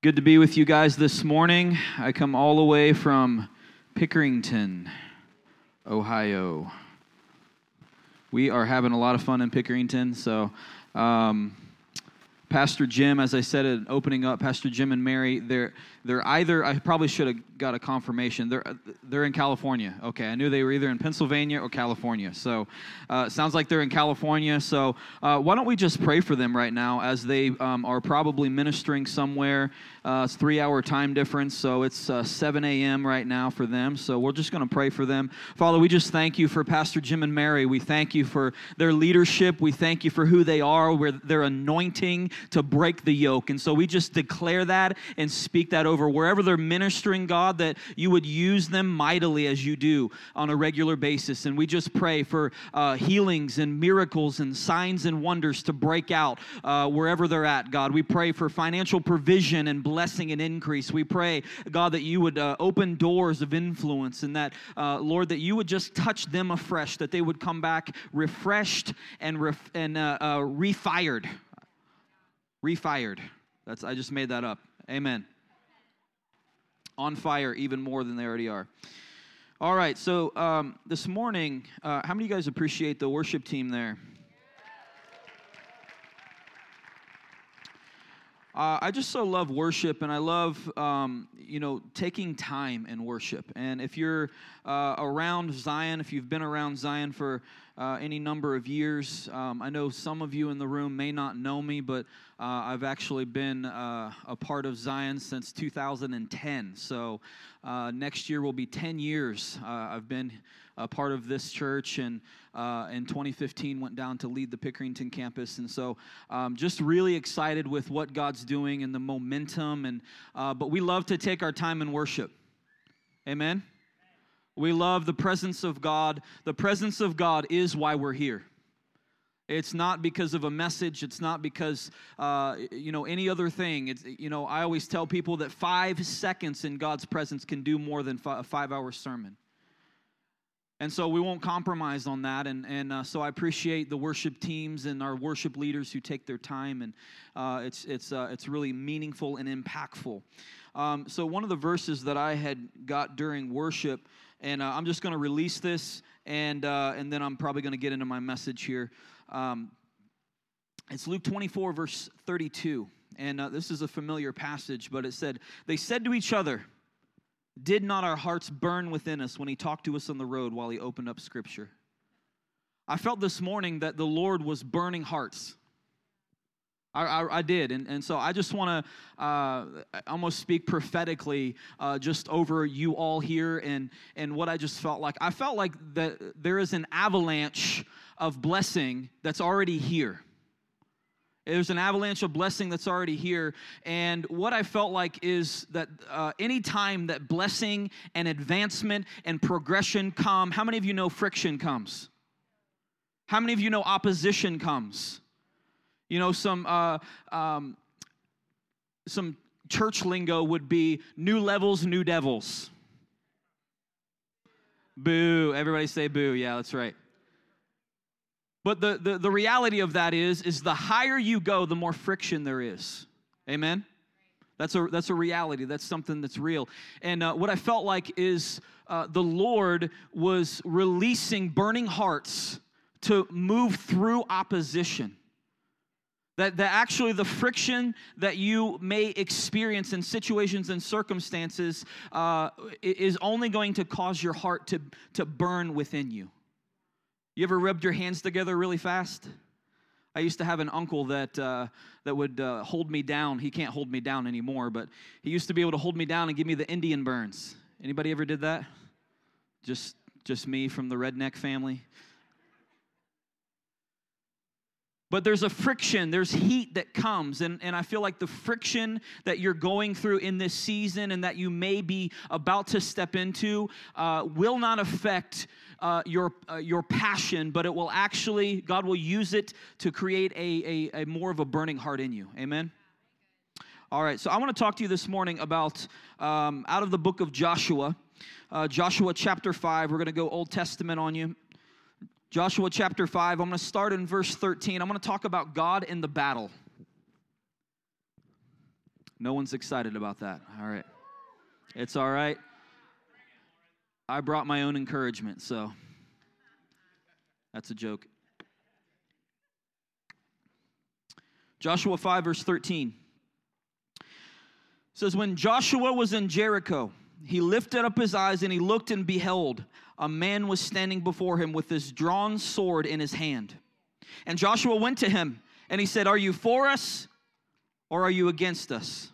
Good to be with you guys this morning. I come all the way from Pickerington, Ohio. We are having a lot of fun in Pickerington. So, um, Pastor Jim, as I said in opening up, Pastor Jim and Mary, they're they're either I probably should have got a confirmation. They're they're in California. Okay, I knew they were either in Pennsylvania or California. So uh, sounds like they're in California. So uh, why don't we just pray for them right now as they um, are probably ministering somewhere. Uh, it's three hour time difference, so it's uh, 7 a.m. right now for them. So we're just going to pray for them. Father, we just thank you for Pastor Jim and Mary. We thank you for their leadership. We thank you for who they are, where their anointing to break the yoke. And so we just declare that and speak that over wherever they're ministering, God, that you would use them mightily as you do on a regular basis. And we just pray for uh, healings and miracles and signs and wonders to break out uh, wherever they're at, God. We pray for financial provision and blessing and increase. We pray, God, that you would uh, open doors of influence and that, uh, Lord, that you would just touch them afresh, that they would come back refreshed and, ref- and uh, uh, refired. Refired. That's I just made that up. Amen on fire even more than they already are. All right, so um, this morning, uh, how many of you guys appreciate the worship team there? Uh, I just so love worship, and I love, um, you know, taking time in worship. And if you're uh, around Zion, if you've been around Zion for uh, any number of years, um, I know some of you in the room may not know me, but uh, I've actually been uh, a part of Zion since 2010. So uh, next year will be 10 years. I've been a part of this church, and uh, in 2015 went down to lead the Pickerington campus. And so, um, just really excited with what God's doing and the momentum. And uh, but we love to take our time in worship. Amen. We love the presence of God. The presence of God is why we're here. It's not because of a message. It's not because, uh, you know, any other thing. It's, you know, I always tell people that five seconds in God's presence can do more than a five hour sermon. And so we won't compromise on that. And, and uh, so I appreciate the worship teams and our worship leaders who take their time. And uh, it's, it's, uh, it's really meaningful and impactful. Um, so, one of the verses that I had got during worship, and uh, I'm just going to release this, and, uh, and then I'm probably going to get into my message here. Um, it's Luke 24, verse 32. And uh, this is a familiar passage, but it said, They said to each other, did not our hearts burn within us when he talked to us on the road while he opened up scripture? I felt this morning that the Lord was burning hearts. I, I, I did. And, and so I just want to uh, almost speak prophetically uh, just over you all here and, and what I just felt like. I felt like that there is an avalanche of blessing that's already here. There's an avalanche of blessing that's already here. And what I felt like is that uh, any time that blessing and advancement and progression come, how many of you know friction comes? How many of you know opposition comes? You know, some, uh, um, some church lingo would be new levels, new devils. Boo. Everybody say boo. Yeah, that's right. But the, the, the reality of that is, is the higher you go, the more friction there is. Amen? That's a, that's a reality. That's something that's real. And uh, what I felt like is uh, the Lord was releasing burning hearts to move through opposition. That, that actually the friction that you may experience in situations and circumstances uh, is only going to cause your heart to, to burn within you. You ever rubbed your hands together really fast? I used to have an uncle that uh, that would uh, hold me down. He can't hold me down anymore, but he used to be able to hold me down and give me the Indian burns. Anybody ever did that? Just just me from the redneck family. But there's a friction, there's heat that comes. And, and I feel like the friction that you're going through in this season and that you may be about to step into uh, will not affect uh, your, uh, your passion, but it will actually, God will use it to create a, a, a more of a burning heart in you. Amen? All right, so I want to talk to you this morning about um, out of the book of Joshua, uh, Joshua chapter 5. We're going to go Old Testament on you. Joshua chapter 5, I'm going to start in verse 13. I'm going to talk about God in the battle. No one's excited about that. All right. It's all right. I brought my own encouragement, so that's a joke. Joshua 5, verse 13 says, When Joshua was in Jericho, he lifted up his eyes and he looked and beheld, a man was standing before him with this drawn sword in his hand. And Joshua went to him and he said, Are you for us or are you against us?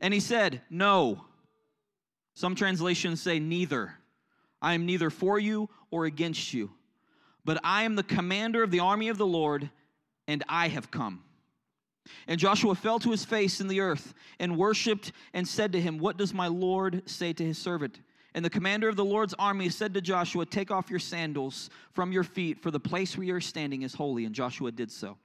And he said, No. Some translations say, Neither. I am neither for you or against you, but I am the commander of the army of the Lord, and I have come. And Joshua fell to his face in the earth and worshiped and said to him, What does my Lord say to his servant? And the commander of the Lord's army said to Joshua, Take off your sandals from your feet, for the place where you're standing is holy. And Joshua did so.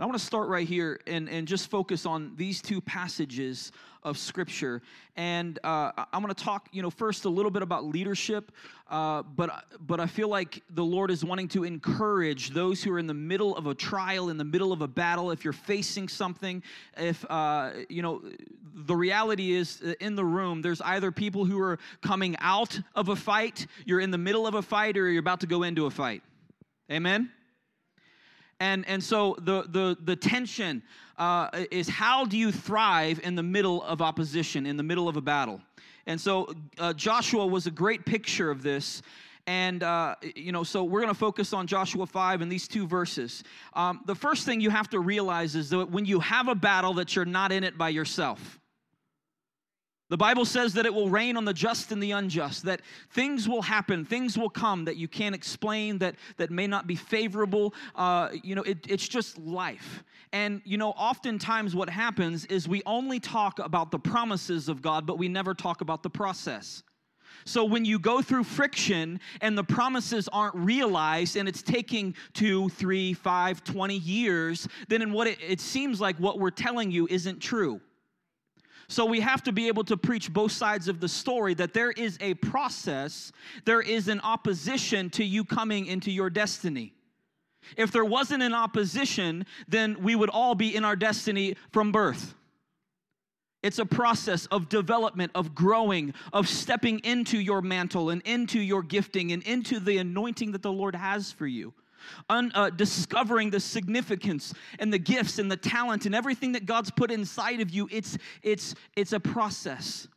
I want to start right here and, and just focus on these two passages of Scripture. And uh, I'm going to talk, you know, first a little bit about leadership, uh, but, but I feel like the Lord is wanting to encourage those who are in the middle of a trial, in the middle of a battle, if you're facing something, if, uh, you know, the reality is uh, in the room, there's either people who are coming out of a fight, you're in the middle of a fight, or you're about to go into a fight. Amen? And, and so the, the, the tension uh, is how do you thrive in the middle of opposition, in the middle of a battle? And so uh, Joshua was a great picture of this. And, uh, you know, so we're going to focus on Joshua 5 and these two verses. Um, the first thing you have to realize is that when you have a battle, that you're not in it by yourself. The Bible says that it will rain on the just and the unjust, that things will happen, things will come that you can't explain, that, that may not be favorable. Uh, you know, it, it's just life. And, you know, oftentimes what happens is we only talk about the promises of God, but we never talk about the process. So when you go through friction and the promises aren't realized and it's taking two, three, five, 20 years, then in what it, it seems like what we're telling you isn't true. So we have to be able to preach both sides of the story that there is a process, there is an opposition to you coming into your destiny. If there wasn't an opposition, then we would all be in our destiny from birth. It's a process of development, of growing, of stepping into your mantle and into your gifting and into the anointing that the Lord has for you un, uh, discovering the significance and the gifts and the talent and everything that God's put inside of you. It's, it's, it's a process.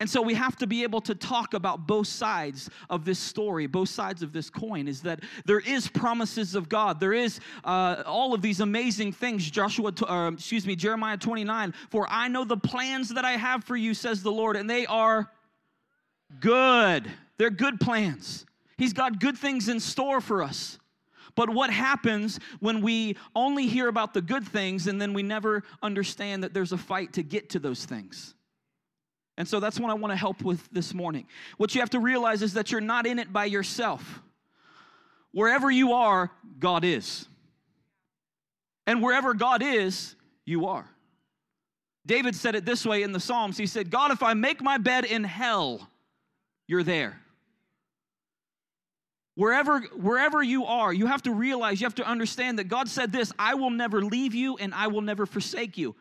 And so we have to be able to talk about both sides of this story, both sides of this coin. Is that there is promises of God. There is uh, all of these amazing things. Joshua, uh, excuse me, Jeremiah 29. For I know the plans that I have for you, says the Lord, and they are good. They're good plans. He's got good things in store for us. But what happens when we only hear about the good things and then we never understand that there's a fight to get to those things? And so that's what I want to help with this morning. What you have to realize is that you're not in it by yourself. Wherever you are, God is. And wherever God is, you are. David said it this way in the Psalms He said, God, if I make my bed in hell, you're there. Wherever, wherever you are, you have to realize, you have to understand that God said this I will never leave you and I will never forsake you.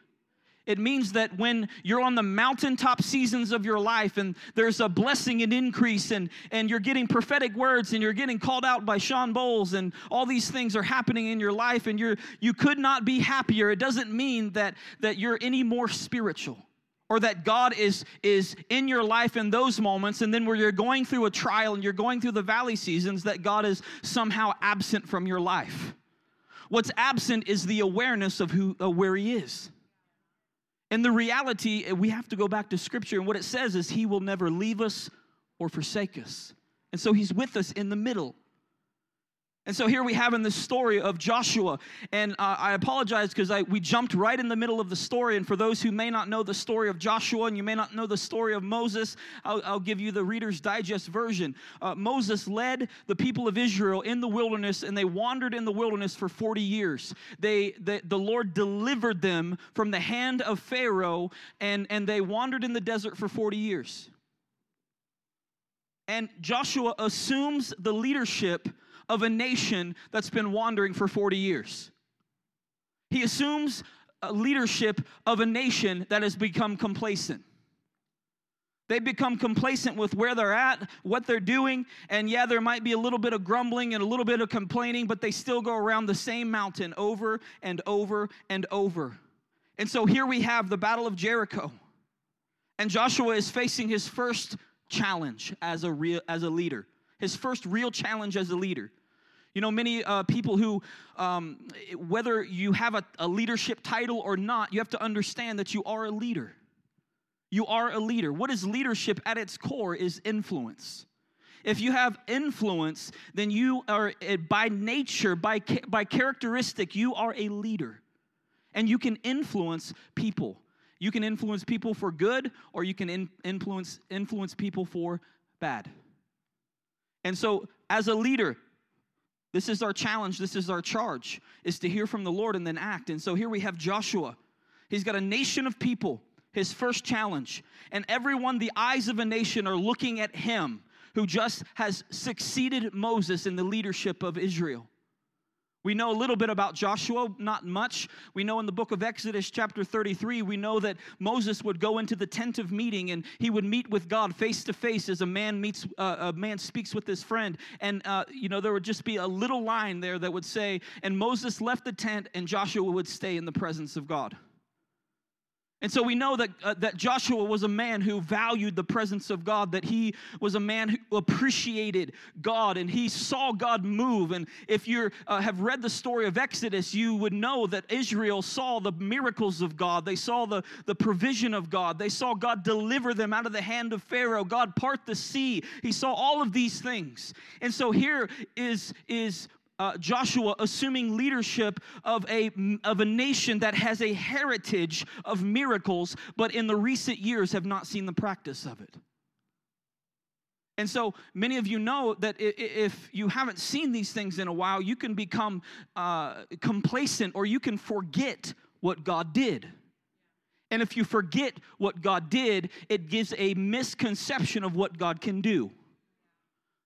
It means that when you're on the mountaintop seasons of your life and there's a blessing and increase and, and you're getting prophetic words and you're getting called out by Shawn Bolz and all these things are happening in your life and you're you could not be happier, it doesn't mean that that you're any more spiritual or that God is, is in your life in those moments, and then where you're going through a trial and you're going through the valley seasons, that God is somehow absent from your life. What's absent is the awareness of who, where He is. And the reality, we have to go back to Scripture, and what it says is He will never leave us or forsake us. And so He's with us in the middle. And so here we have in the story of Joshua. And uh, I apologize because we jumped right in the middle of the story. And for those who may not know the story of Joshua and you may not know the story of Moses, I'll, I'll give you the Reader's Digest version. Uh, Moses led the people of Israel in the wilderness and they wandered in the wilderness for 40 years. They, they, the Lord delivered them from the hand of Pharaoh and, and they wandered in the desert for 40 years. And Joshua assumes the leadership of a nation that's been wandering for 40 years. He assumes leadership of a nation that has become complacent. They become complacent with where they're at, what they're doing, and yeah, there might be a little bit of grumbling and a little bit of complaining, but they still go around the same mountain over and over and over. And so here we have the Battle of Jericho. And Joshua is facing his first challenge as a real as a leader. His first real challenge as a leader. You know, many uh, people who, um, whether you have a, a leadership title or not, you have to understand that you are a leader. You are a leader. What is leadership at its core is influence. If you have influence, then you are, eh, by nature, by, by characteristic, you are a leader. And you can influence people. You can influence people for good, or you can in, influence, influence people for bad. And so, as a leader, this is our challenge, this is our charge, is to hear from the Lord and then act. And so here we have Joshua. He's got a nation of people his first challenge. And everyone, the eyes of a nation, are looking at him who just has succeeded Moses in the leadership of Israel. We know a little bit about Joshua, not much. We know in the book of Exodus, chapter 33, we know that Moses would go into the tent of meeting and he would meet with God face to face as a man meets, uh, a man speaks with his friend. And, uh, you know, there would just be a little line there that would say, and Moses left the tent and Joshua would stay in the presence of God. And so we know that, uh, that Joshua was a man who valued the presence of God, that he was a man who appreciated God and he saw God move. And if you uh, have read the story of Exodus, you would know that Israel saw the miracles of God. They saw the, the provision of God. They saw God deliver them out of the hand of Pharaoh, God part the sea. He saw all of these things. And so here is, is uh, Joshua assuming leadership of a, of a nation that has a heritage of miracles, but in the recent years have not seen the practice of it. And so many of you know that if you haven't seen these things in a while, you can become uh, complacent or you can forget what God did. And if you forget what God did, it gives a misconception of what God can do.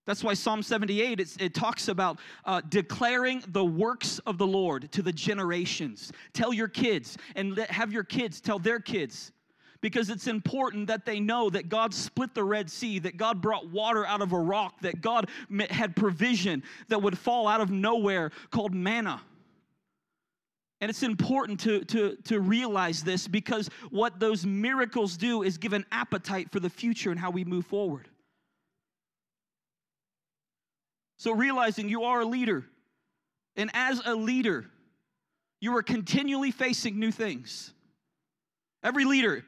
That's why Psalm 78, it talks about uh, declaring the works of the Lord to the generations. Tell your kids and let, have your kids tell their kids because it's important that they know that God split the Red Sea, that God brought water out of a rock, that God had provision that would fall out of nowhere called manna. And it's important to, to, to realize this because what those miracles do is give an appetite for the future and how we move forward. So, realizing you are a leader, and as a leader, you are continually facing new things. Every leader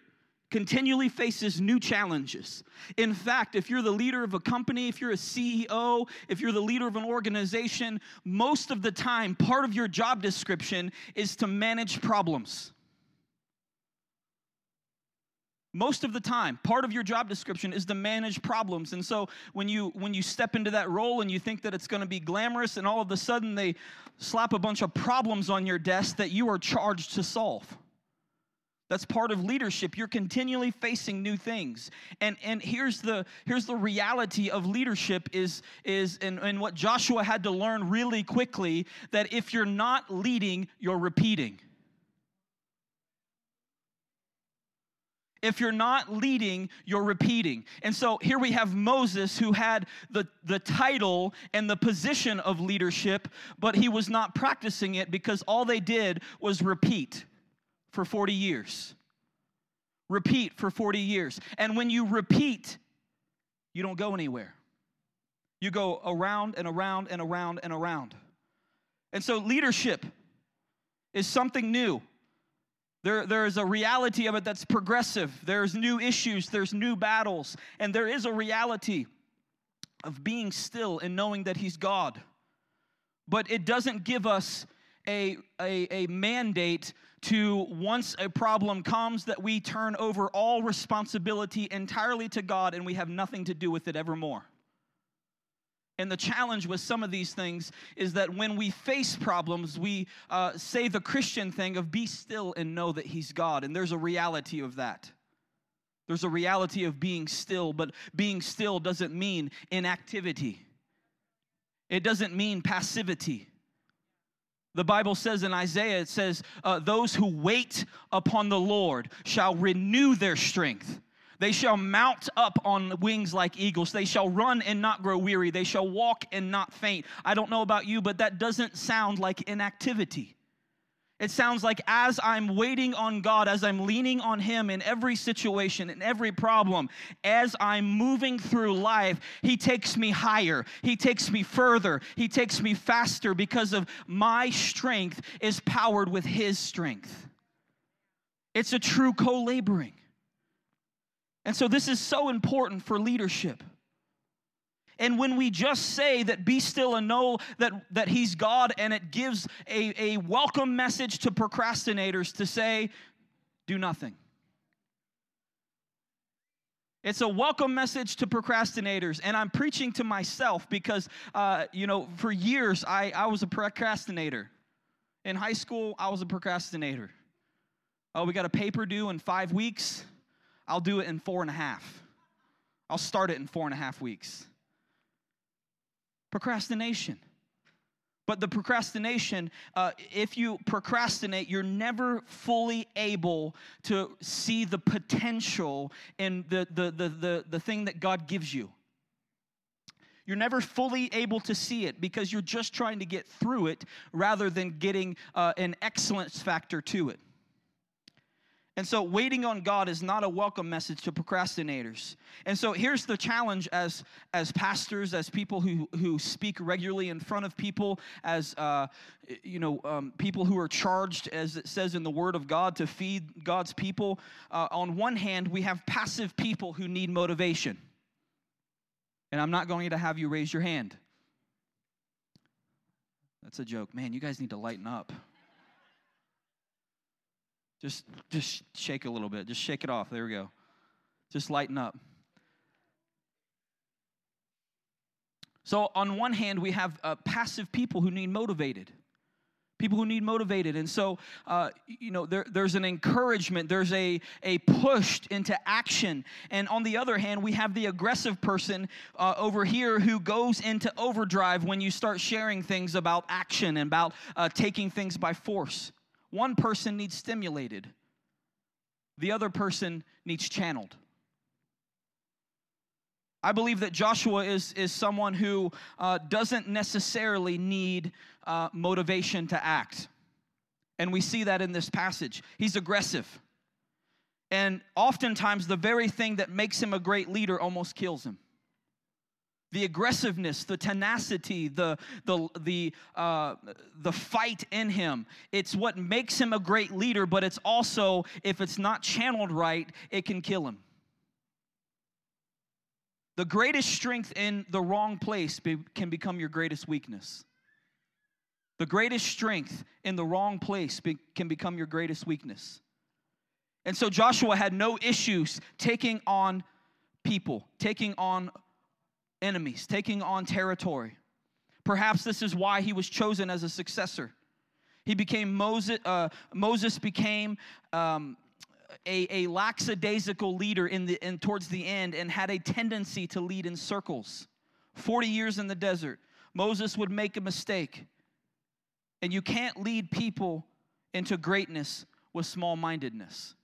continually faces new challenges. In fact, if you're the leader of a company, if you're a CEO, if you're the leader of an organization, most of the time, part of your job description is to manage problems most of the time part of your job description is to manage problems. And so when you when you step into that role and you think that it's going to be glamorous and all of a sudden they slap a bunch of problems on your desk that you are charged to solve. That's part of leadership. You're continually facing new things. And and here's the here's the reality of leadership is is and, and what joshua had to learn really quickly that if you're not leading you're repeating if you're not leading, you're repeating. And so here we have Moses who had the, the title and the position of leadership, but he was not practicing it because all they did was repeat for 40 years. Repeat for 40 years. And when you repeat, you don't go anywhere. You go around and around and around and around. And so leadership is something new. There, there is a reality of it that's progressive. There's new issues, there's new battles, and there is a reality of being still and knowing that He's God. But it doesn't give us a, a, a mandate to, once a problem comes, that we turn over all responsibility entirely to God and we have nothing to do with it evermore. And the challenge with some of these things is that when we face problems, we uh, say the Christian thing of be still and know that He's God. And there's a reality of that. There's a reality of being still, but being still doesn't mean inactivity, it doesn't mean passivity. The Bible says in Isaiah, it says, uh, Those who wait upon the Lord shall renew their strength. They shall mount up on wings like eagles. They shall run and not grow weary. They shall walk and not faint. I don't know about you, but that doesn't sound like inactivity. It sounds like as I'm waiting on God, as I'm leaning on Him in every situation, in every problem, as I'm moving through life, He takes me higher. He takes me further. He takes me faster because of my strength is powered with His strength. It's a true co laboring. And so this is so important for leadership. And when we just say that be still and know that, that He's God, and it gives a, a welcome message to procrastinators to say, do nothing. It's a welcome message to procrastinators. And I'm preaching to myself because, uh, you know, for years I, I was a procrastinator. In high school, I was a procrastinator. Oh, we got a paper due in five weeks. I'll do it in four and a half. I'll start it in four and a half weeks. Procrastination. But the procrastination, uh, if you procrastinate, you're never fully able to see the potential in the, the, the, the, the thing that God gives you. You're never fully able to see it because you're just trying to get through it rather than getting uh, an excellence factor to it. And so, waiting on God is not a welcome message to procrastinators. And so, here's the challenge as, as pastors, as people who, who speak regularly in front of people, as uh, you know, um, people who are charged, as it says in the Word of God, to feed God's people. Uh, on one hand, we have passive people who need motivation. And I'm not going to have you raise your hand. That's a joke. Man, you guys need to lighten up. Just, just shake a little bit. Just shake it off. There we go. Just lighten up. So, on one hand, we have uh, passive people who need motivated. People who need motivated. And so, uh, you know, there, there's an encouragement, there's a, a push into action. And on the other hand, we have the aggressive person uh, over here who goes into overdrive when you start sharing things about action and about uh, taking things by force. One person needs stimulated, the other person needs channeled. I believe that Joshua is, is someone who uh, doesn't necessarily need uh, motivation to act. And we see that in this passage. He's aggressive. And oftentimes, the very thing that makes him a great leader almost kills him the aggressiveness, the tenacity, the, the, the, uh, the fight in him. It's what makes him a great leader, but it's also, if it's not channeled right, it can kill him. The greatest strength in the wrong place be, can become your greatest weakness. The greatest strength in the wrong place be, can become your greatest weakness. And so Joshua had no issues taking on people, taking on enemies, taking on territory. Perhaps this is why he was chosen as a successor. He became Moses, uh, Moses became um, a, a lackadaisical leader in the, in, towards the end and had a tendency to lead in circles. 40 years in the desert, Moses would make a mistake. And you can't lead people into greatness with small mindedness.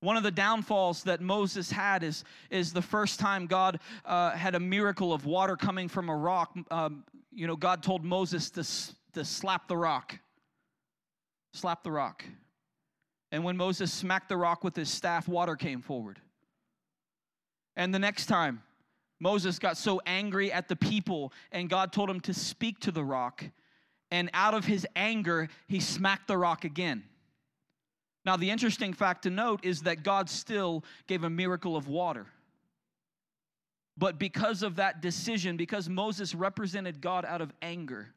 One of the downfalls that Moses had is, is the first time God uh, had a miracle of water coming from a rock. Um, you know, God told Moses to, to slap the rock. Slap the rock. And when Moses smacked the rock with his staff, water came forward. And the next time, Moses got so angry at the people, and God told him to speak to the rock. And out of his anger, he smacked the rock again. Now, the interesting fact to note is that God still gave a miracle of water. But because of that decision, because Moses represented God out of anger,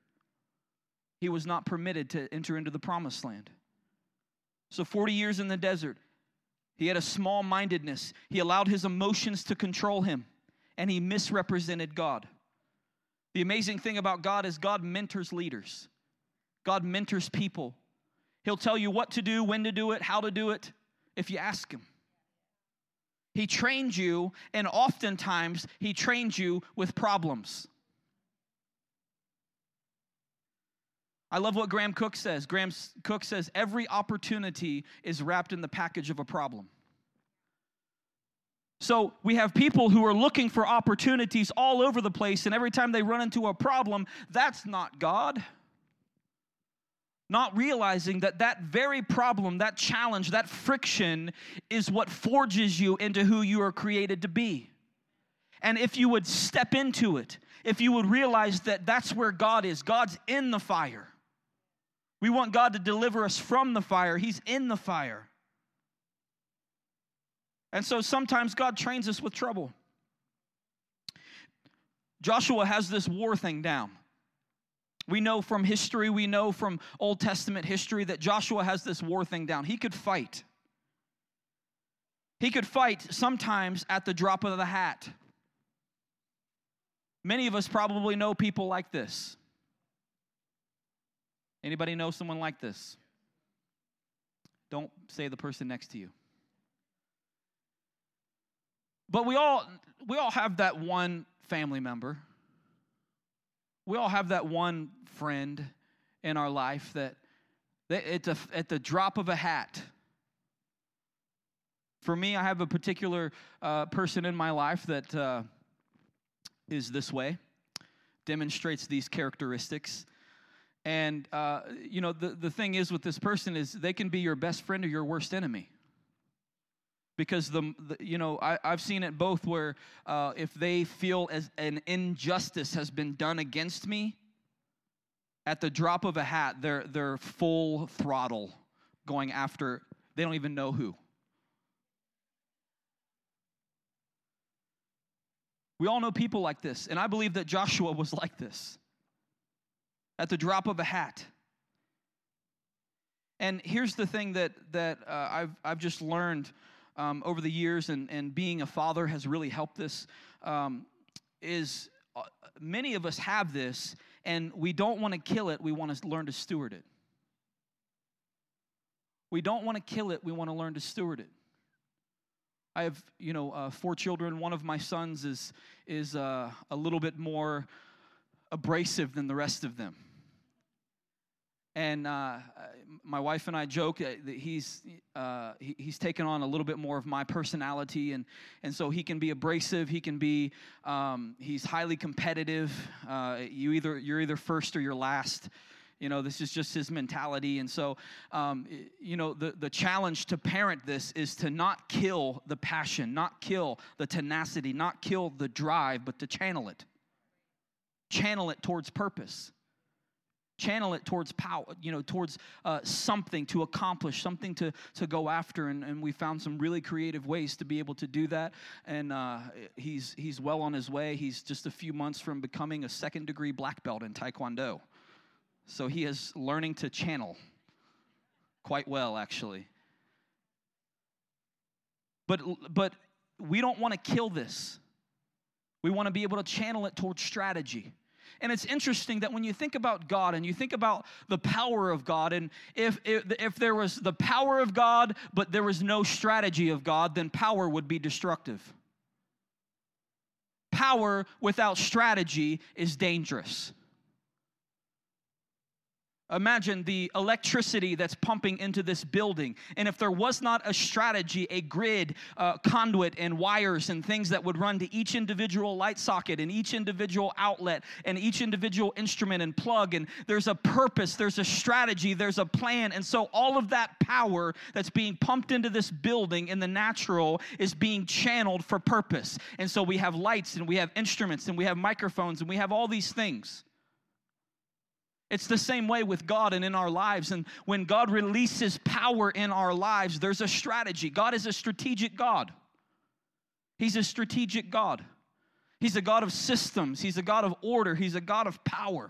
he was not permitted to enter into the promised land. So, 40 years in the desert, he had a small mindedness. He allowed his emotions to control him, and he misrepresented God. The amazing thing about God is God mentors leaders, God mentors people He'll tell you what to do, when to do it, how to do it, if you ask Him. He trains you, and oftentimes He trains you with problems. I love what Graham Cooke says. Graham Cooke says every opportunity is wrapped in the package of a problem. So we have people who are looking for opportunities all over the place, and every time they run into a problem, that's not God. Not realizing that that very problem, that challenge, that friction is what forges you into who you are created to be. And if you would step into it, if you would realize that that's where God is, God's in the fire. We want God to deliver us from the fire, He's in the fire. And so sometimes God trains us with trouble. Joshua has this war thing down. We know from history, we know from Old Testament history that Joshua has this war thing down. He could fight. He could fight sometimes at the drop of the hat. Many of us probably know people like this. Anybody know someone like this? Don't say the person next to you. But we all we all have that one family member. We all have that one friend in our life that, it's a, at the drop of a hat. For me, I have a particular uh, person in my life that uh, is this way, demonstrates these characteristics. And, uh, you know, the, the thing is with this person is they can be your best friend or your worst enemy. Because, the, the you know, I, have seen it both where uh, if they feel as an injustice has been done against me, at the drop of a hat, they're, they're full throttle going after, they don't even know who. We all know people like this, and I believe that Joshua was like this at the drop of a hat. And here's the thing that, that uh, I've, I've just learned um, over the years, and, and being a father has really helped this, um, is uh, many of us have this, and we don't want to kill it, we want to learn to steward it. We don't want to kill it, we want to learn to steward it. I have, you know, uh, four children. One of my sons is is uh, a little bit more abrasive than the rest of them. And uh, my wife and I joke that he's, uh, he, he's taken on a little bit more of my personality. And, and so he can be abrasive. He can be, um, he's highly competitive. Uh, you either, you're either first or you're last. You know, this is just his mentality. And so, um, you know, the, the challenge to parent this is to not kill the passion, not kill the tenacity, not kill the drive, but to channel it. Channel it towards purpose channel it towards power, you know, towards uh, something to accomplish, something to, to go after. And, and we found some really creative ways to be able to do that. And uh, he's, he's well on his way. He's just a few months from becoming a second degree black belt in Taekwondo. So he is learning to channel quite well, actually. But, but we don't want to kill this. We want to be able to channel it towards strategy. And it's interesting that when you think about God and you think about the power of God, and if, if, if there was the power of God, but there was no strategy of God, then power would be destructive. Power without strategy is dangerous. Imagine the electricity that's pumping into this building. And if there was not a strategy, a grid, uh, conduit, and wires and things that would run to each individual light socket and each individual outlet and each individual instrument and plug, and there's a purpose, there's a strategy, there's a plan. And so all of that power that's being pumped into this building in the natural is being channeled for purpose. And so we have lights and we have instruments and we have microphones and we have all these things. It's the same way with God and in our lives. And when God releases power in our lives, there's a strategy. God is a strategic God. He's a strategic God. He's a God of systems, He's a God of order, He's a God of power.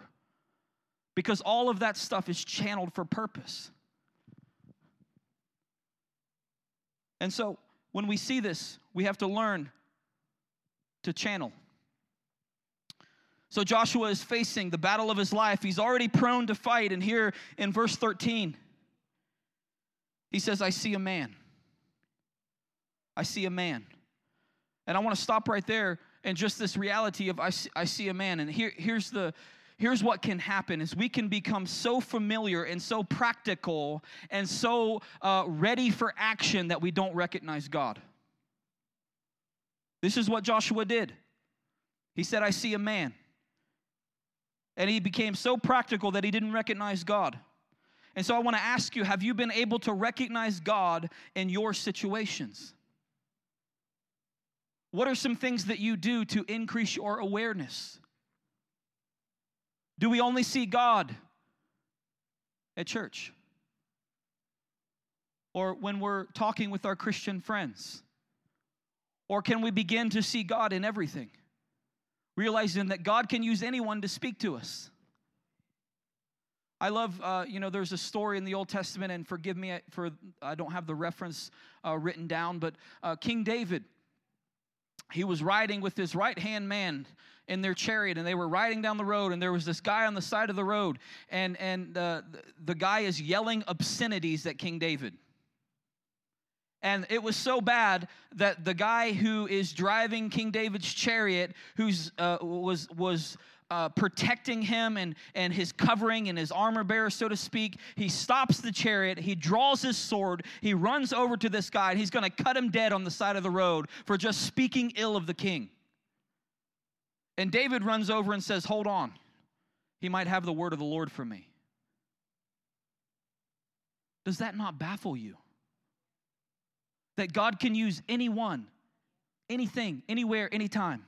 Because all of that stuff is channeled for purpose. And so when we see this, we have to learn to channel. So Joshua is facing the battle of his life. He's already prone to fight. And here in verse 13, he says, I see a man. I see a man. And I want to stop right there and just this reality of I see, I see a man. And here, here's, the, here's what can happen is we can become so familiar and so practical and so uh, ready for action that we don't recognize god this is what joshua did he said i see a man and he became so practical that he didn't recognize god and so i want to ask you have you been able to recognize god in your situations what are some things that you do to increase your awareness do we only see God at church? Or when we're talking with our Christian friends? Or can we begin to see God in everything? Realizing that God can use anyone to speak to us. I love, uh, you know, there's a story in the Old Testament, and forgive me for I don't have the reference uh, written down, but uh, King David, he was riding with his right hand man in their chariot and they were riding down the road and there was this guy on the side of the road and and uh, the guy is yelling obscenities at king david and it was so bad that the guy who is driving king david's chariot who's uh, was was uh, protecting him and, and his covering and his armor bearer, so to speak. He stops the chariot. He draws his sword. He runs over to this guy, and he's going to cut him dead on the side of the road for just speaking ill of the king. And David runs over and says, Hold on. He might have the word of the Lord for me. Does that not baffle you? That God can use anyone, anything, anywhere, anytime.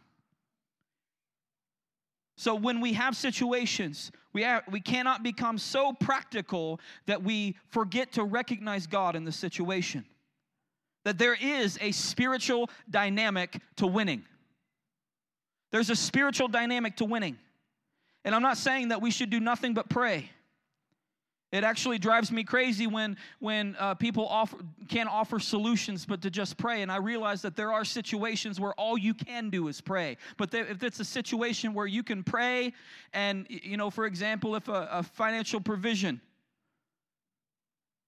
So when we have situations, we, have, we cannot become so practical that we forget to recognize God in the situation. That there is a spiritual dynamic to winning. There's a spiritual dynamic to winning. And I'm not saying that we should do nothing but pray. It actually drives me crazy when, when uh, people offer, can't offer solutions but to just pray. And I realize that there are situations where all you can do is pray. But if it's a situation where you can pray, and, you know, for example, if a, a financial provision,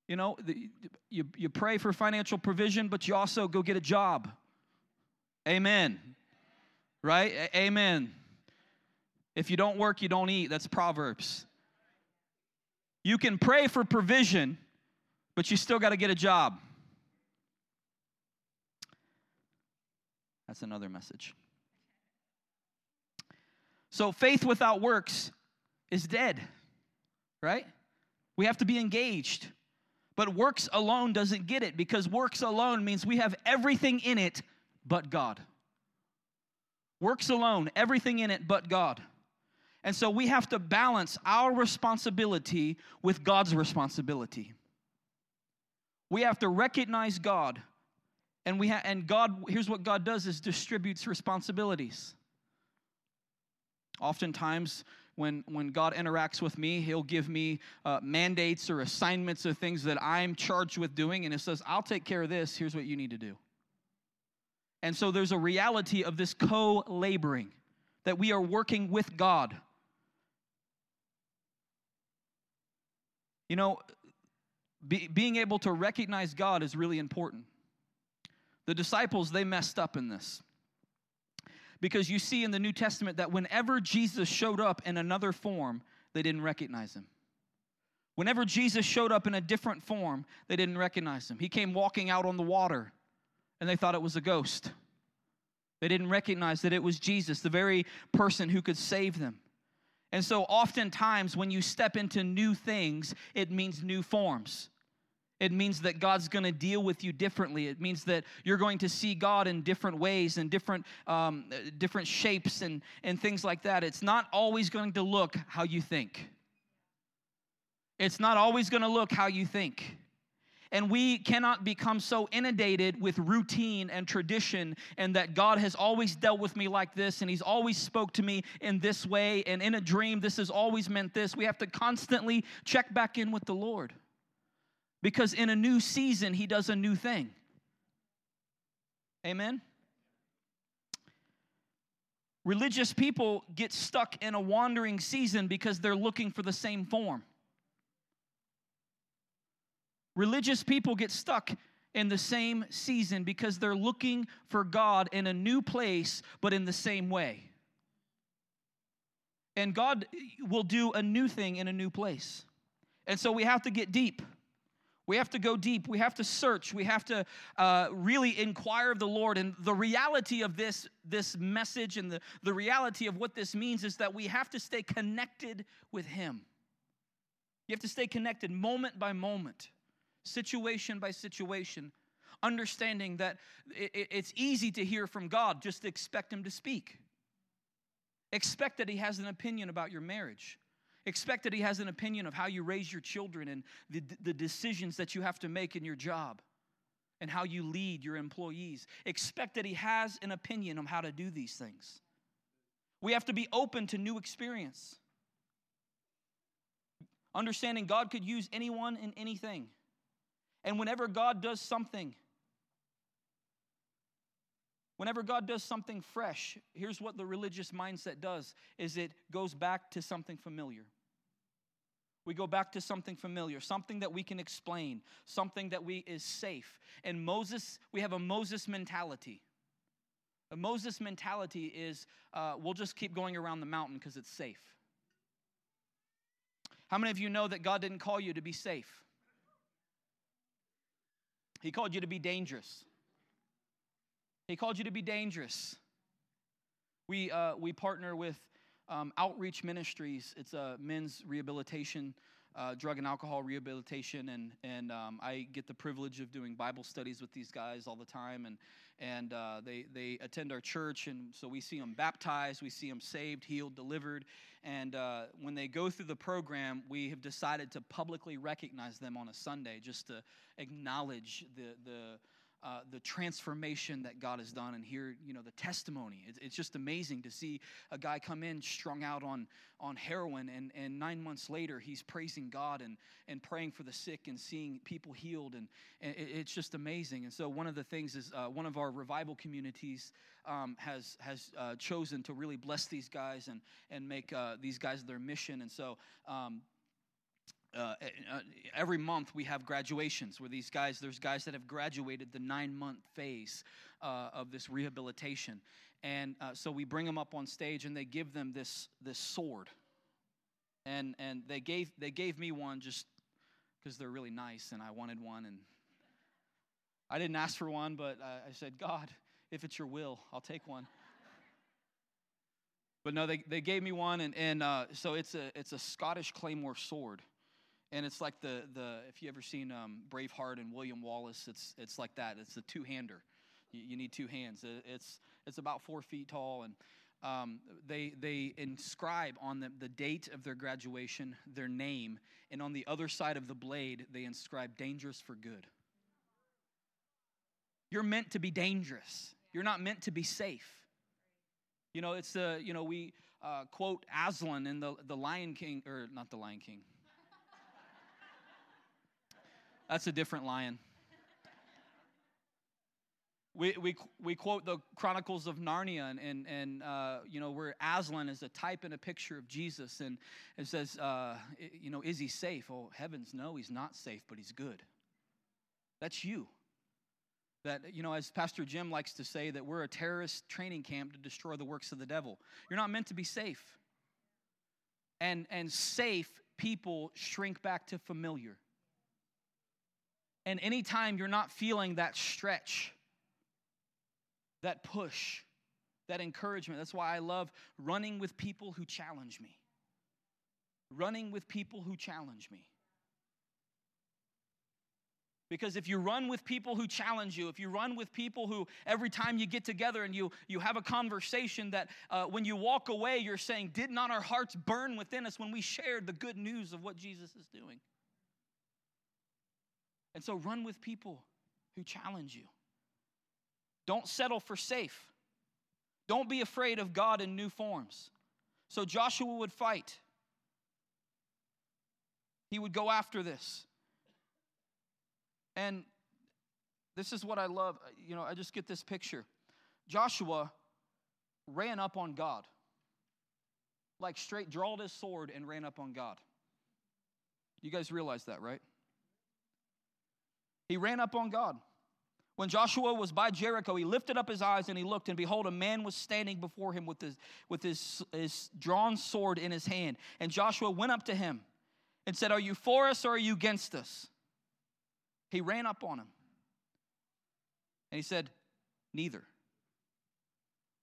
you know, the, you, you pray for financial provision, but you also go get a job. Amen right? A- amen. If you don't work, you don't eat. That's Proverbs. You can pray for provision, but you still got to get a job. That's another message. So, faith without works is dead, right? We have to be engaged. But works alone doesn't get it because works alone means we have everything in it but God. Works alone, everything in it but God. And so we have to balance our responsibility with God's responsibility. We have to recognize God. And we ha- and God here's what God does is distributes responsibilities. Oftentimes when when God interacts with me, he'll give me uh, mandates or assignments or things that I'm charged with doing and it says, "I'll take care of this. Here's what you need to do." And so there's a reality of this co laboring, that we are working with God. You know, be, being able to recognize God is really important. The disciples, they messed up in this. Because you see in the New Testament that whenever Jesus showed up in another form, they didn't recognize him. Whenever Jesus showed up in a different form, they didn't recognize him. He came walking out on the water and they thought it was a ghost. They didn't recognize that it was Jesus, the very person who could save them. And so, oftentimes, when you step into new things, it means new forms. It means that God's going to deal with you differently. It means that you're going to see God in different ways and different, um, different shapes and, and things like that. It's not always going to look how you think. It's not always going to look how you think. And we cannot become so inundated with routine and tradition and that God has always dealt with me like this and he's always spoke to me in this way and in a dream this has always meant this. We have to constantly check back in with the Lord. Because in a new season he does a new thing. Amen. Religious people get stuck in a wandering season because they're looking for the same form. Religious people get stuck in the same season because they're looking for God in a new place, but in the same way. And God will do a new thing in a new place. And so we have to get deep. We have to go deep. We have to search. We have to uh, really inquire of the Lord. And the reality of this, this message and the, the reality of what this means is that we have to stay connected with Him. You have to stay connected moment by moment, situation by situation, understanding that it's easy to hear from God, just expect Him to speak. Expect that He has an opinion about your marriage. Expect that he has an opinion of how you raise your children and the, the decisions that you have to make in your job and how you lead your employees. Expect that he has an opinion on how to do these things. We have to be open to new experience. Understanding God could use anyone and anything. And whenever God does something, whenever God does something fresh, here's what the religious mindset does is it goes back to something familiar. We go back to something familiar, something that we can explain, something that we is safe. And Moses, we have a Moses mentality. A Moses mentality is uh, we'll just keep going around the mountain because it's safe. How many of you know that God didn't call you to be safe? He called you to be dangerous. He called you to be dangerous. We, uh, we partner with um, Outreach Ministries. It's a men's rehabilitation, uh, drug and alcohol rehabilitation, and and um, I get the privilege of doing Bible studies with these guys all the time, and and uh, they they attend our church, and so we see them baptized, we see them saved, healed, delivered, and uh, when they go through the program, we have decided to publicly recognize them on a Sunday, just to acknowledge the the uh, the transformation that God has done and hear, you know, the testimony. It's, it's, just amazing to see a guy come in strung out on, on heroin and, and nine months later he's praising God and, and praying for the sick and seeing people healed. And, and it's just amazing. And so one of the things is uh, one of our revival communities um, has, has uh, chosen to really bless these guys and, and make uh, these guys their mission. And so um, uh, uh, every month we have graduations where these guys there's guys that have graduated the nine month phase uh, of this rehabilitation. And uh, so we bring them up on stage and they give them this this sword. And and they gave they gave me one just because they're really nice and i wanted one and i didn't ask for one but i said god if it's your will i'll take one. But no they, they gave me one and, and uh, so it's a it's a scottish claymore sword and it's like the the if you ever seen um, Braveheart and William Wallace, it's it's like that. It's a two hander. You, you, need two hands. It's it's about four feet tall, and um, they they inscribe on the, the date of their graduation their name, and on the other side of the blade they inscribe "dangerous for good." You're meant to be dangerous. You're not meant to be safe. You know, it's the you know we uh, quote Aslan in the the Lion King or not the Lion King. That's a different lion. We, we, we quote the Chronicles of Narnia, and, and, and uh, you know, where Aslan is a type and a picture of Jesus. And it says, uh, you know, is he safe? Oh, heavens, no, he's not safe, but he's good. That's you. That, you know, as Pastor Jim likes to say, that we're a terrorist training camp to destroy the works of the devil. You're not meant to be safe. And, and safe people shrink back to familiar. And anytime you're not feeling that stretch, that push, that encouragement, that's why I love running with people who challenge me. Running with people who challenge me. Because if you run with people who challenge you, if you run with people who every time you get together and you, you have a conversation that uh, when you walk away, you're saying, Did not our hearts burn within us when we shared the good news of what Jesus is doing? And so run with people who challenge you. Don't settle for safe. Don't be afraid of God in new forms. So Joshua would fight. He would go after this. And this is what I love. You know, I just get this picture. Joshua ran up on God. Like straight drawled his sword and ran up on God. You guys realize that, right? He ran up on God. When Joshua was by Jericho, he lifted up his eyes and he looked, and behold, a man was standing before him with his, with his, his drawn sword in his hand. And Joshua went up to him and said, Are you for us or are you against us? He ran up on him and he said, Neither.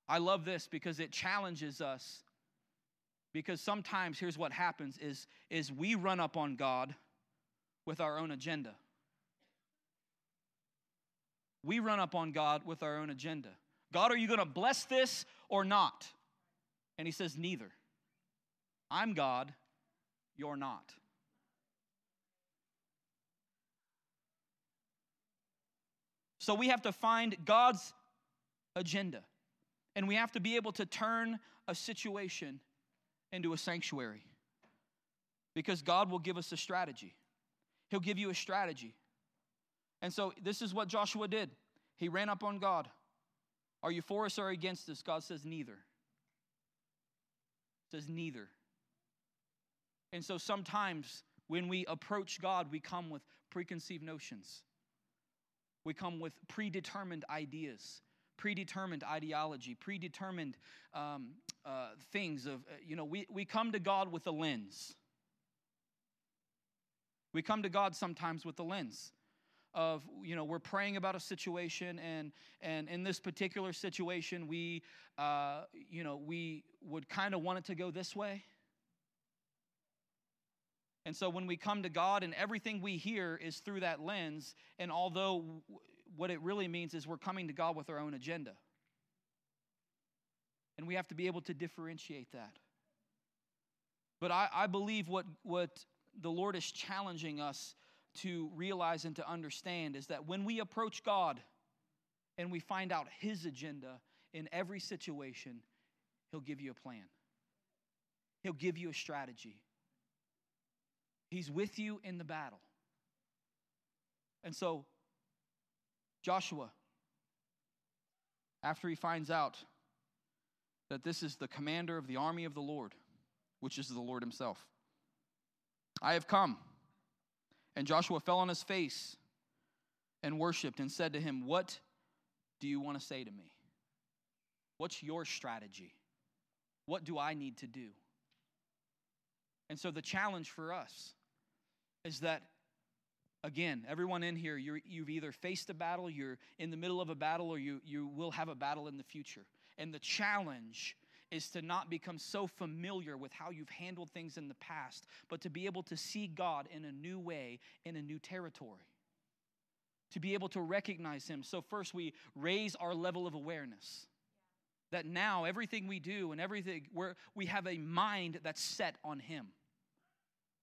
I love this because it challenges us. Because sometimes here's what happens is, is we run up on God with our own agenda we run up on God with our own agenda. God, are you going to bless this or not? And he says, Neither. I'm God, you're not. So we have to find God's agenda. And we have to be able to turn a situation into a sanctuary. Because God will give us a strategy. He'll give you a strategy. And so this is what Joshua did. He ran up on God. Are you for us or against us? God says, neither. Says, neither. And so sometimes when we approach God, we come with preconceived notions. We come with predetermined ideas, predetermined ideology, predetermined um, uh, things of, uh, you know, we, we come to God with a lens. We come to God sometimes with a lens of you know we're praying about a situation and and in this particular situation we uh, you know we would kind of want it to go this way. And so when we come to god and everything we hear is through that lens and although what it really means is we're coming to god with our own agenda. And we have to be able to differentiate that. But i, I believe what what the lord is challenging us to realize and to understand is that when we approach God and we find out His agenda in every situation, He'll give you a plan, He'll give you a strategy. He's with you in the battle. And so, Joshua, after he finds out that this is the commander of the army of the Lord, which is the Lord Himself, I have come and Joshua fell on his face and worshiped and said to him, What do you want to say to me? What's your strategy? What do I need to do? And so the challenge for us is that, again, everyone in here, you have either faced a battle, you're in the middle of a battle, or you, you will have a battle in the future. And the challenge is to not become so familiar with how you've handled things in the past, but to be able to see God in a new way, in a new territory. To be able to recognize Him. So, first, we raise our level of awareness. That now everything we do and everything, we're, we have a mind that's set on Him.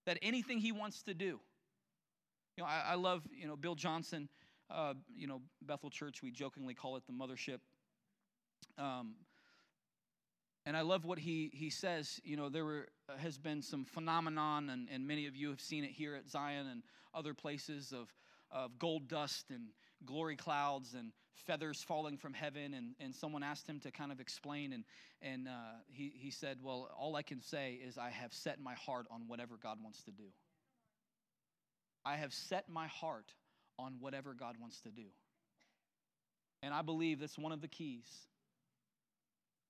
That anything He wants to do. You know, I, I love, you know, Bill Johnson, uh, you know, Bethel Church, we jokingly call it the mothership. Um, and I love what he, he says. You know, there were, uh, has been some phenomenon, and, and many of you have seen it here at Zion and other places of, of gold dust and glory clouds and feathers falling from heaven. And, and someone asked him to kind of explain, and, and uh, he, he said, Well, all I can say is I have set my heart on whatever God wants to do. I have set my heart on whatever God wants to do. And I believe that's one of the keys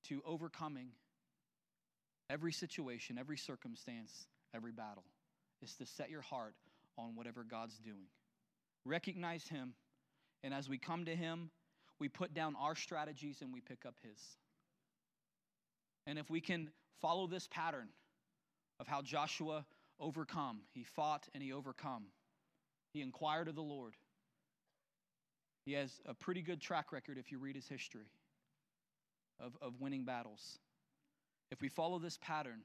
to overcoming every situation, every circumstance, every battle is to set your heart on whatever God's doing. Recognize Him, and as we come to Him, we put down our strategies and we pick up His. And if we can follow this pattern of how Joshua overcome, he fought and he overcome. He inquired of the Lord. He has a pretty good track record if you read his history of, of winning battles. If we follow this pattern,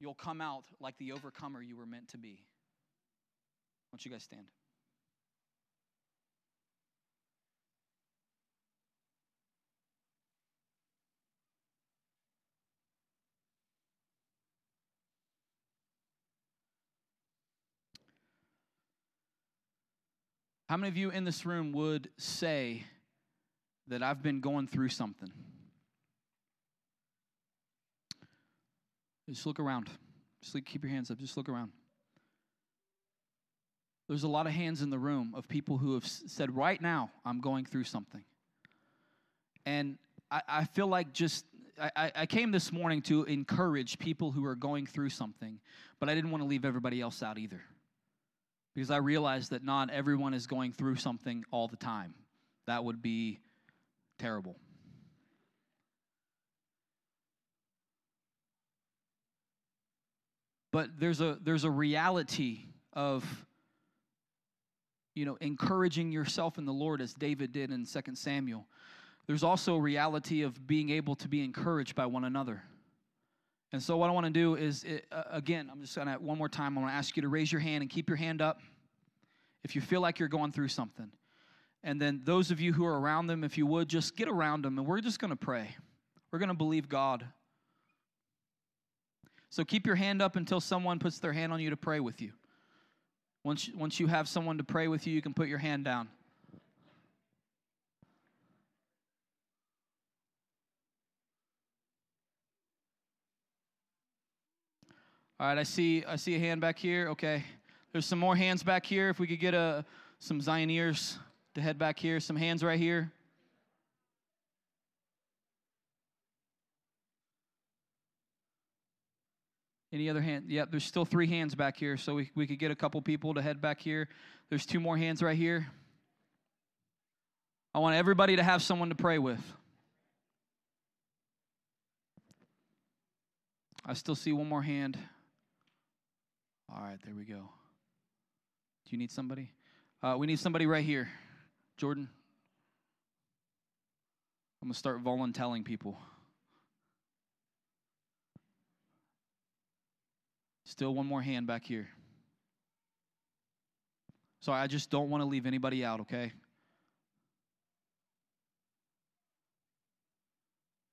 you'll come out like the overcomer you were meant to be. Why don't you guys stand? How many of you in this room would say that I've been going through something? Just look around. Just keep your hands up. Just look around. there's a lot of hands in the room of people who have said, right now, I'm going through something. And I, I feel like just, I, I came this morning to encourage people who are going through something, but I didn't want to leave everybody else out either. Because I realized that not everyone is going through something all the time. That would be terrible. But there's a there's a reality of you know, encouraging yourself in the Lord as David did in 2 Samuel. There's also a reality of being able to be encouraged by one another. And so, what I want to do is, it, uh, again, I'm just going to, one more time, I'm going to ask you to raise your hand and keep your hand up if you feel like you're going through something. And then, those of you who are around them, if you would, just get around them and we're just going to pray. We're going to believe God. So, keep your hand up until someone puts their hand on you to pray with you. Once, once you have someone to pray with you, you can put your hand down. All right, I see I see a hand back here. Okay. There's some more hands back here. If we could get a some Zioneers to head back here, some hands right here. Any other hand? Yep, there's still three hands back here, so we, we could get a couple people to head back here. There's two more hands right here. I want everybody to have someone to pray with. I still see one more hand. All right, there we go. Do you need somebody? Uh, we need somebody right here. Jordan. I'm going to start volunteering people. Still one more hand back here. Sorry, I just don't want to leave anybody out, okay?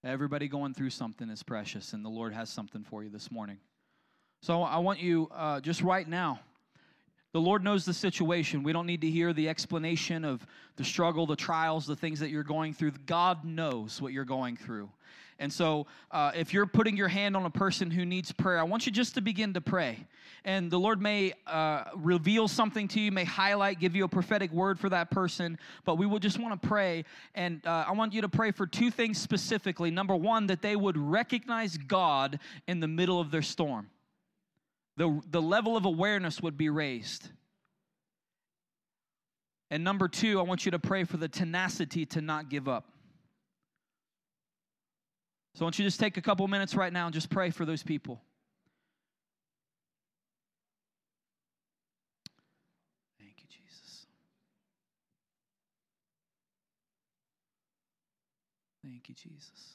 Everybody going through something is precious, and the Lord has something for you this morning. So I want you uh, just right now. The Lord knows the situation. We don't need to hear the explanation of the struggle, the trials, the things that you're going through. God knows what you're going through. And so, uh, if you're putting your hand on a person who needs prayer, I want you just to begin to pray. And the Lord may uh, reveal something to you, may highlight, give you a prophetic word for that person. But we will just want to pray. And uh, I want you to pray for two things specifically. Number one, that they would recognize God in the middle of their storm, the, the level of awareness would be raised. And number two, I want you to pray for the tenacity to not give up. So I want you just take a couple minutes right now and just pray for those people. Thank you, Jesus. Thank you, Jesus.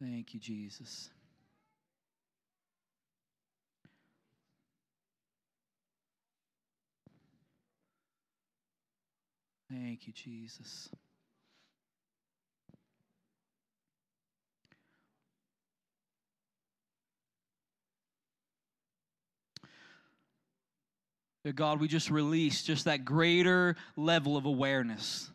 Thank you, Jesus. Thank you, Jesus. God, we just release just that greater level of awareness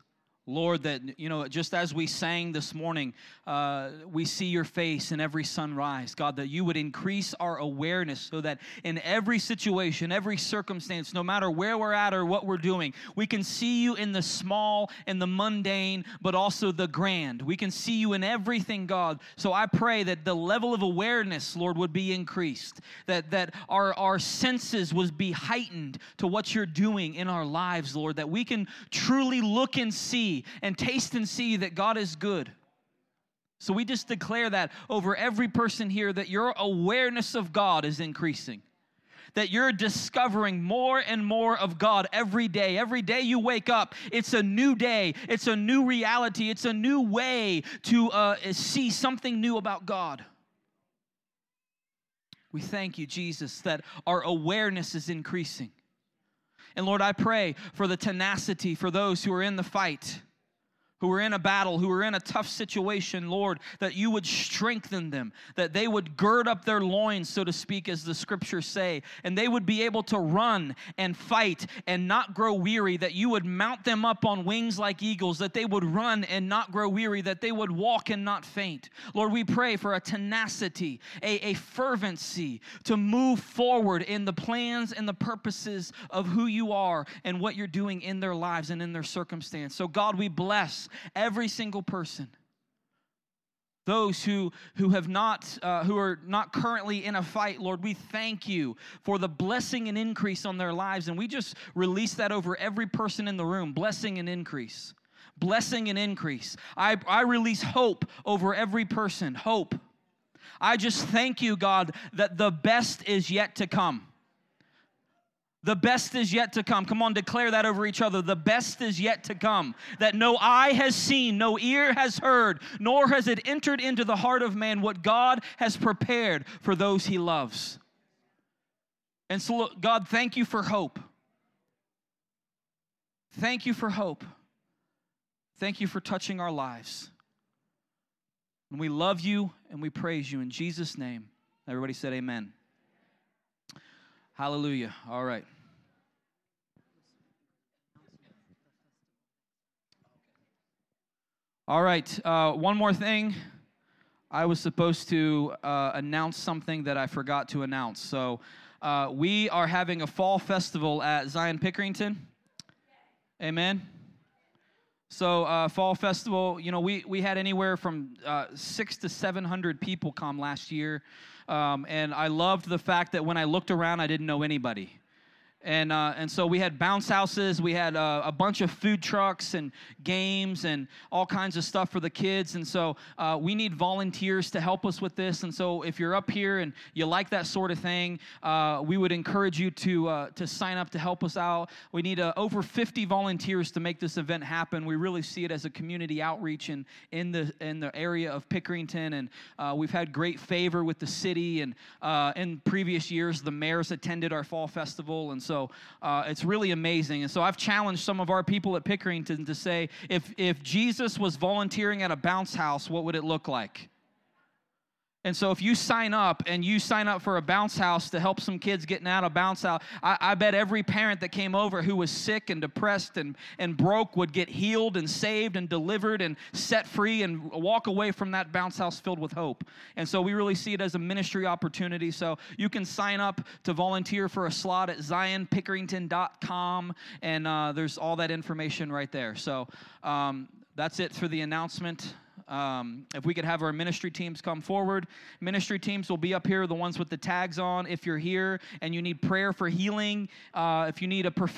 Lord, that, you know, just as we sang this morning, uh, we see your face in every sunrise. God, that you would increase our awareness so that in every situation, every circumstance, no matter where we're at or what we're doing, we can see you in the small and the mundane, but also the grand. We can see you in everything, God. So I pray that the level of awareness, Lord, would be increased, that, that our, our senses would be heightened to what you're doing in our lives, Lord, that we can truly look and see and taste and see that God is good. So we just declare that over every person here that your awareness of God is increasing. that you're discovering more and more of God every day. Every day you wake up, it's a new day, it's a new reality, it's a new way to uh, see something new about God. We thank you, Jesus, that our awareness is increasing. And Lord, I pray for the tenacity for those who are in the fight who are in a battle, who are in a tough situation, Lord, that you would strengthen them, that they would gird up their loins, so to speak, as the scriptures say, and they would be able to run and fight and not grow weary, that you would mount them up on wings like eagles, that they would run and not grow weary, that they would walk and not faint. Lord, we pray for a tenacity, a, a fervency to move forward in the plans and the purposes of who you are and what you're doing in their lives and in their circumstance. So, God, we bless every single person. Those who who have not uh, who are not currently in a fight lord we thank you for the blessing and increase on their lives. And we just release that over every person in the room blessing and increase. Blessing and increase. I i release hope over every person hope. I just thank you god that the best is yet to come the best is yet to come. Come on, declare that over each other. The best is yet to come. That no eye has seen, no ear has heard, nor has it entered into the heart of man what God has prepared for those he loves. And so, God, thank you for hope. Thank you for hope. Thank you for touching our lives. And we love you and we praise you in Jesus' name. Everybody said, Amen. Hallelujah. All right. All right, uh, one more thing. I was supposed to uh, announce something that I forgot to announce. So, uh, we are having a fall festival at Zion Pickerington. Amen. So, uh, fall festival, you know, we, we had anywhere from uh, six to 700 people come last year. Um, and I loved the fact that when I looked around, I didn't know anybody and uh, and so we had bounce houses, we had uh, a bunch of food trucks and games and all kinds of stuff for the kids. And so uh, we need volunteers to help us with this. And so if you're up here and you like that sort of thing, uh, we would encourage you to uh, to sign up to help us out. We need uh, over 50 volunteers to make this event happen. We really see it as a community outreach in in the in the area of Pickerington, and we've had great favor with the city. And in previous years, the mayors attended our fall festival, and so so uh, it's really amazing. And so I've challenged some of our people at Pickerington to say, if, if Jesus was volunteering at a bounce house, what would it look like? And so if you sign up and you sign up for a bounce house to help some kids getting out of bounce house, I, I, bet every parent that came over who was sick and depressed and, and broke would get healed and saved and delivered and set free and walk away from that bounce house filled with hope. And so we really see it as a ministry opportunity. So you can sign up to volunteer for a slot at zionpickerington.com, and uh, there's all that information right there. So um, that's it for the announcement. Um, if we could have our ministry teams come forward, ministry teams will be up here, the ones with the tags on. If you're here and you need prayer for healing, uh, if you need a